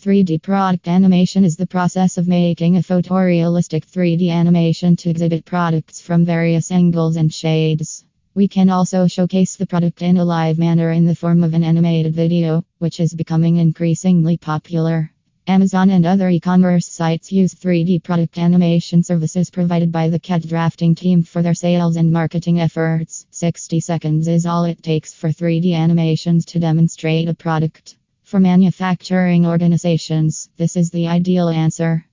3D product animation is the process of making a photorealistic 3D animation to exhibit products from various angles and shades. We can also showcase the product in a live manner in the form of an animated video, which is becoming increasingly popular. Amazon and other e commerce sites use 3D product animation services provided by the CAD drafting team for their sales and marketing efforts. 60 seconds is all it takes for 3D animations to demonstrate a product. For manufacturing organizations, this is the ideal answer.